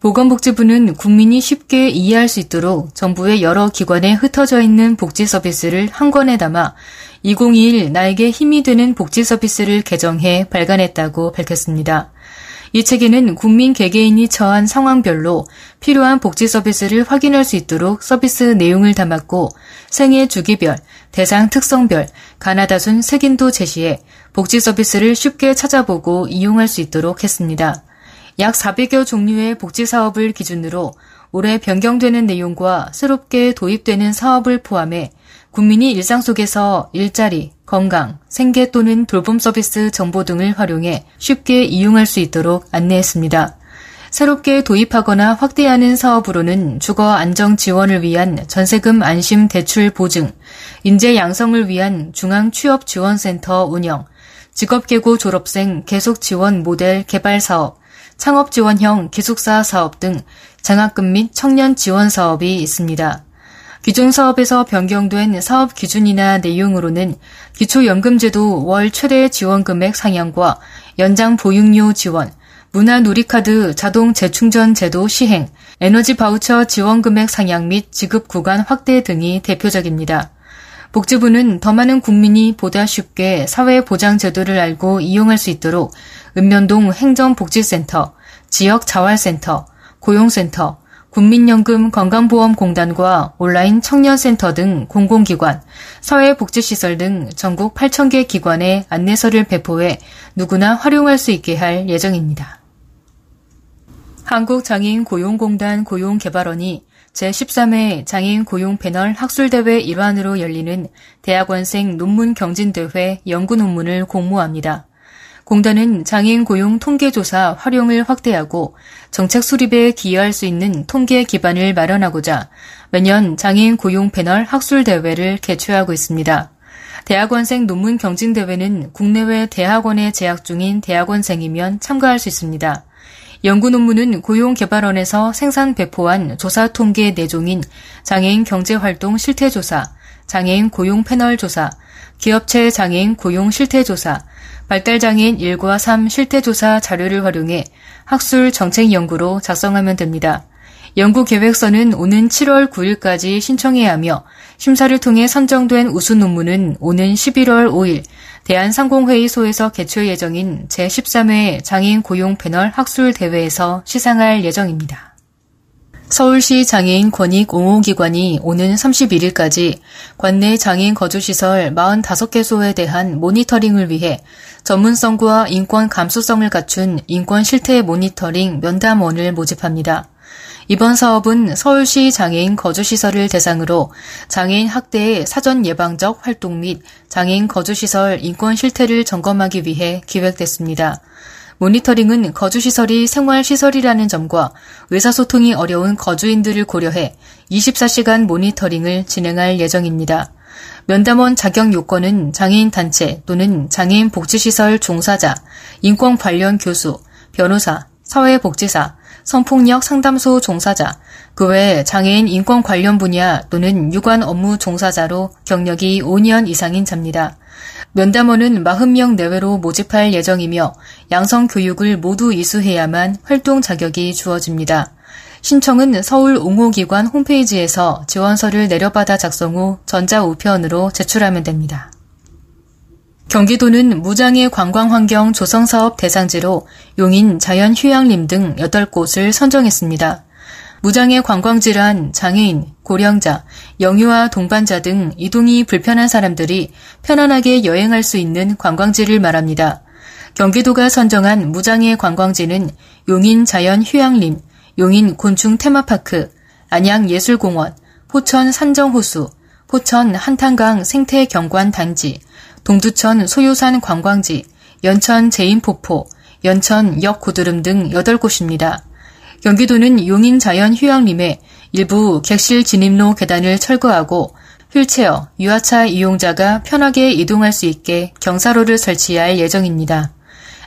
보건복지부는 국민이 쉽게 이해할 수 있도록 정부의 여러 기관에 흩어져 있는 복지 서비스를 한 권에 담아 2021 나에게 힘이 되는 복지 서비스를 개정해 발간했다고 밝혔습니다. 이 책에는 국민 개개인이 처한 상황별로 필요한 복지 서비스를 확인할 수 있도록 서비스 내용을 담았고 생애 주기별, 대상 특성별, 가나다순 색인도 제시해 복지 서비스를 쉽게 찾아보고 이용할 수 있도록 했습니다. 약 400여 종류의 복지 사업을 기준으로 올해 변경되는 내용과 새롭게 도입되는 사업을 포함해 국민이 일상 속에서 일자리, 건강, 생계 또는 돌봄 서비스 정보 등을 활용해 쉽게 이용할 수 있도록 안내했습니다. 새롭게 도입하거나 확대하는 사업으로는 주거 안정 지원을 위한 전세금 안심 대출 보증, 인재 양성을 위한 중앙 취업 지원센터 운영, 직업계고 졸업생 계속 지원 모델 개발 사업, 창업 지원형 기숙사 사업 등 장학금 및 청년 지원 사업이 있습니다. 기존 사업에서 변경된 사업 기준이나 내용으로는 기초연금제도 월 최대 지원 금액 상향과 연장 보육료 지원, 문화 누리카드 자동 재충전 제도 시행, 에너지 바우처 지원 금액 상향 및 지급 구간 확대 등이 대표적입니다. 복지부는 더 많은 국민이 보다 쉽게 사회보장제도를 알고 이용할 수 있도록 읍면동 행정복지센터, 지역자활센터, 고용센터, 국민연금 건강보험공단과 온라인 청년센터 등 공공기관, 사회복지시설 등 전국 8,000개 기관에 안내서를 배포해 누구나 활용할 수 있게 할 예정입니다. 한국장애인 고용공단 고용개발원이 제13회 장애인 고용 패널 학술대회 일환으로 열리는 대학원생 논문 경진대회 연구 논문을 공모합니다. 공단은 장애인 고용 통계조사 활용을 확대하고 정책 수립에 기여할 수 있는 통계 기반을 마련하고자 매년 장애인 고용 패널 학술대회를 개최하고 있습니다. 대학원생 논문 경진대회는 국내외 대학원에 재학 중인 대학원생이면 참가할 수 있습니다. 연구 논문은 고용개발원에서 생산 배포한 조사 통계 내종인 장애인 경제활동 실태조사, 장애인 고용 패널 조사, 기업체 장애인 고용 실태조사, 발달장애인 1과 3 실태조사 자료를 활용해 학술 정책 연구로 작성하면 됩니다. 연구 계획서는 오는 7월 9일까지 신청해야 하며 심사를 통해 선정된 우수 논문은 오는 11월 5일 대한상공회의소에서 개최 예정인 제13회 장애인 고용 패널 학술 대회에서 시상할 예정입니다. 서울시 장애인 권익 옹호기관이 오는 31일까지 관내 장애인 거주시설 45개소에 대한 모니터링을 위해 전문성과 인권 감수성을 갖춘 인권 실태 모니터링 면담원을 모집합니다. 이번 사업은 서울시 장애인 거주시설을 대상으로 장애인 학대의 사전 예방적 활동 및 장애인 거주시설 인권 실태를 점검하기 위해 기획됐습니다. 모니터링은 거주시설이 생활시설이라는 점과 의사소통이 어려운 거주인들을 고려해 24시간 모니터링을 진행할 예정입니다. 면담원 자격 요건은 장애인 단체 또는 장애인 복지시설 종사자, 인권 관련 교수, 변호사, 사회복지사, 성폭력 상담소 종사자, 그 외 장애인 인권 관련 분야 또는 유관 업무 종사자로 경력이 5년 이상인 자입니다. 면담원은 40명 내외로 모집할 예정이며 양성 교육을 모두 이수해야만 활동 자격이 주어집니다. 신청은 서울 옹호기관 홈페이지에서 지원서를 내려받아 작성 후 전자우편으로 제출하면 됩니다. 경기도는 무장애 관광환경 조성사업 대상지로 용인 자연휴양림 등 8곳을 선정했습니다. 무장애 관광지란 장애인, 고령자, 영유아 동반자 등 이동이 불편한 사람들이 편안하게 여행할 수 있는 관광지를 말합니다. 경기도가 선정한 무장애 관광지는 용인 자연 휴양림, 용인 곤충 테마파크, 안양 예술공원, 포천 산정호수, 포천 한탄강 생태경관 단지, 동두천 소요산 관광지, 연천 제인폭포, 연천 역고드름 등 8곳입니다. 경기도는 용인 자연휴양림에 일부 객실 진입로 계단을 철거하고 휠체어, 유아차 이용자가 편하게 이동할 수 있게 경사로를 설치할 예정입니다.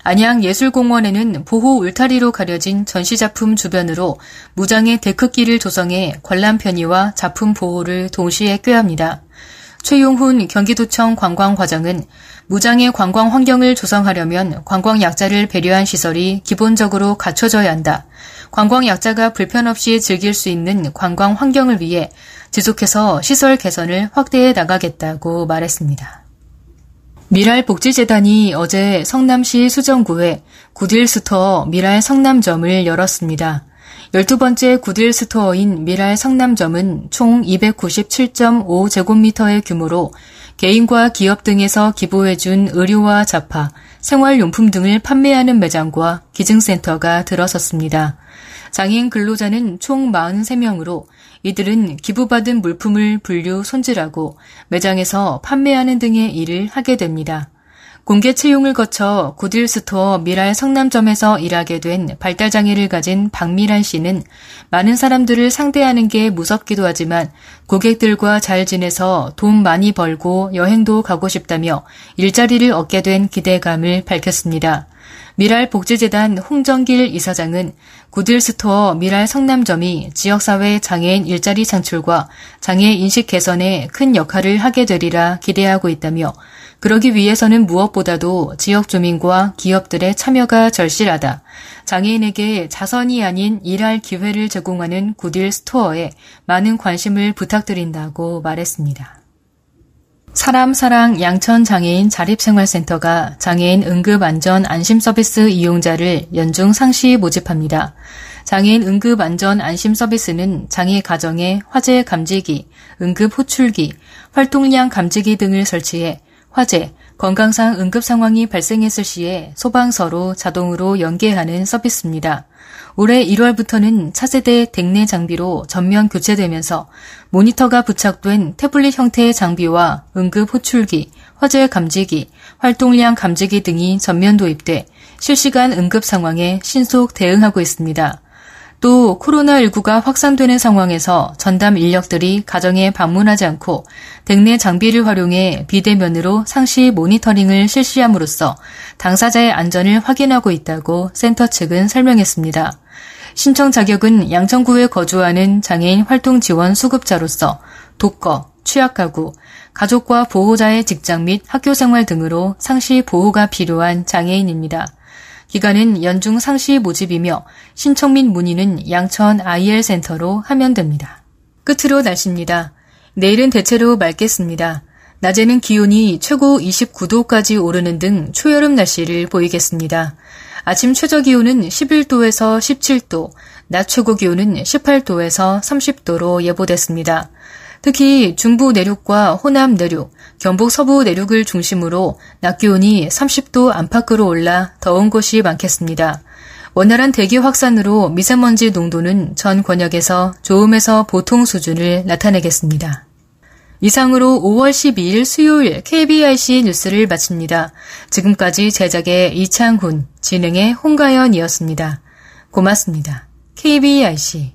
안양예술공원에는 보호 울타리로 가려진 전시작품 주변으로 무장의 데크길을 조성해 관람 편의와 작품 보호를 동시에 꾀합니다. 최용훈 경기도청 관광과장은 무장애 관광 환경을 조성하려면 관광 약자를 배려한 시설이 기본적으로 갖춰져야 한다. 관광 약자가 불편 없이 즐길 수 있는 관광 환경을 위해 지속해서 시설 개선을 확대해 나가겠다고 말했습니다. 밀알복지재단이 어제 성남시 수정구에 굿윌스토어 밀알 성남점을 열었습니다. 12번째 굿윌 스토어인 밀알 성남점은 총 297.5제곱미터의 규모로 개인과 기업 등에서 기부해준 의류와 잡화, 생활용품 등을 판매하는 매장과 기증센터가 들어섰습니다. 장애인 근로자는 총 43명으로 이들은 기부받은 물품을 분류 손질하고 매장에서 판매하는 등의 일을 하게 됩니다. 공개 채용을 거쳐 굿윌 스토어 밀알 성남점에서 일하게 된 발달장애를 가진 박미란 씨는 많은 사람들을 상대하는 게 무섭기도 하지만 고객들과 잘 지내서 돈 많이 벌고 여행도 가고 싶다며 일자리를 얻게 된 기대감을 밝혔습니다. 미랄 복지재단 홍정길 이사장은 구딜스토어 미랄 성남점이 지역사회 장애인 일자리 창출과 장애 인식 개선에 큰 역할을 하게 되리라 기대하고 있다며 그러기 위해서는 무엇보다도 지역 주민과 기업들의 참여가 절실하다. 장애인에게 자선이 아닌 일할 기회를 제공하는 구딜 스토어에 많은 관심을 부탁드린다고 말했습니다. 사람사랑 양천장애인 자립생활센터가 장애인 응급안전 안심서비스 이용자를 연중 상시 모집합니다. 장애인 응급안전 안심서비스는 장애 가정에 화재 감지기, 응급 호출기, 활동량 감지기 등을 설치해 화재, 건강상 응급 상황이 발생했을 시에 소방서로 자동으로 연계하는 서비스입니다. 올해 1월부터는 차세대 댁내 장비로 전면 교체되면서 모니터가 부착된 태블릿 형태의 장비와 응급 호출기, 화재 감지기, 활동량 감지기 등이 전면 도입돼 실시간 응급 상황에 신속 대응하고 있습니다. 또 코로나19가 확산되는 상황에서 전담 인력들이 가정에 방문하지 않고 댁내 장비를 활용해 비대면으로 상시 모니터링을 실시함으로써 당사자의 안전을 확인하고 있다고 센터 측은 설명했습니다. 신청 자격은 양천구에 거주하는 장애인 활동 지원 수급자로서 독거, 취약가구, 가족과 보호자의 직장 및 학교 생활 등으로 상시 보호가 필요한 장애인입니다. 기간은 연중 상시 모집이며 신청 및 문의는 양천 IL 센터로 하면 됩니다. 끝으로 날씨입니다. 내일은 대체로 맑겠습니다. 낮에는 기온이 최고 29도까지 오르는 등 초여름 날씨를 보이겠습니다. 아침 최저 기온은 11도에서 17도, 낮 최고 기온은 18도에서 30도로 예보됐습니다. 특히 중부 내륙과 호남 내륙, 경북 서부 내륙을 중심으로 낮 기온이 30도 안팎으로 올라 더운 곳이 많겠습니다. 원활한 대기 확산으로 미세먼지 농도는 전 권역에서 좋음에서 보통 수준을 나타내겠습니다. 이상으로 5월 12일 수요일 KBIC 뉴스를 마칩니다. 지금까지 제작의 이창훈, 진행의 홍가연이었습니다. 고맙습니다. KBIC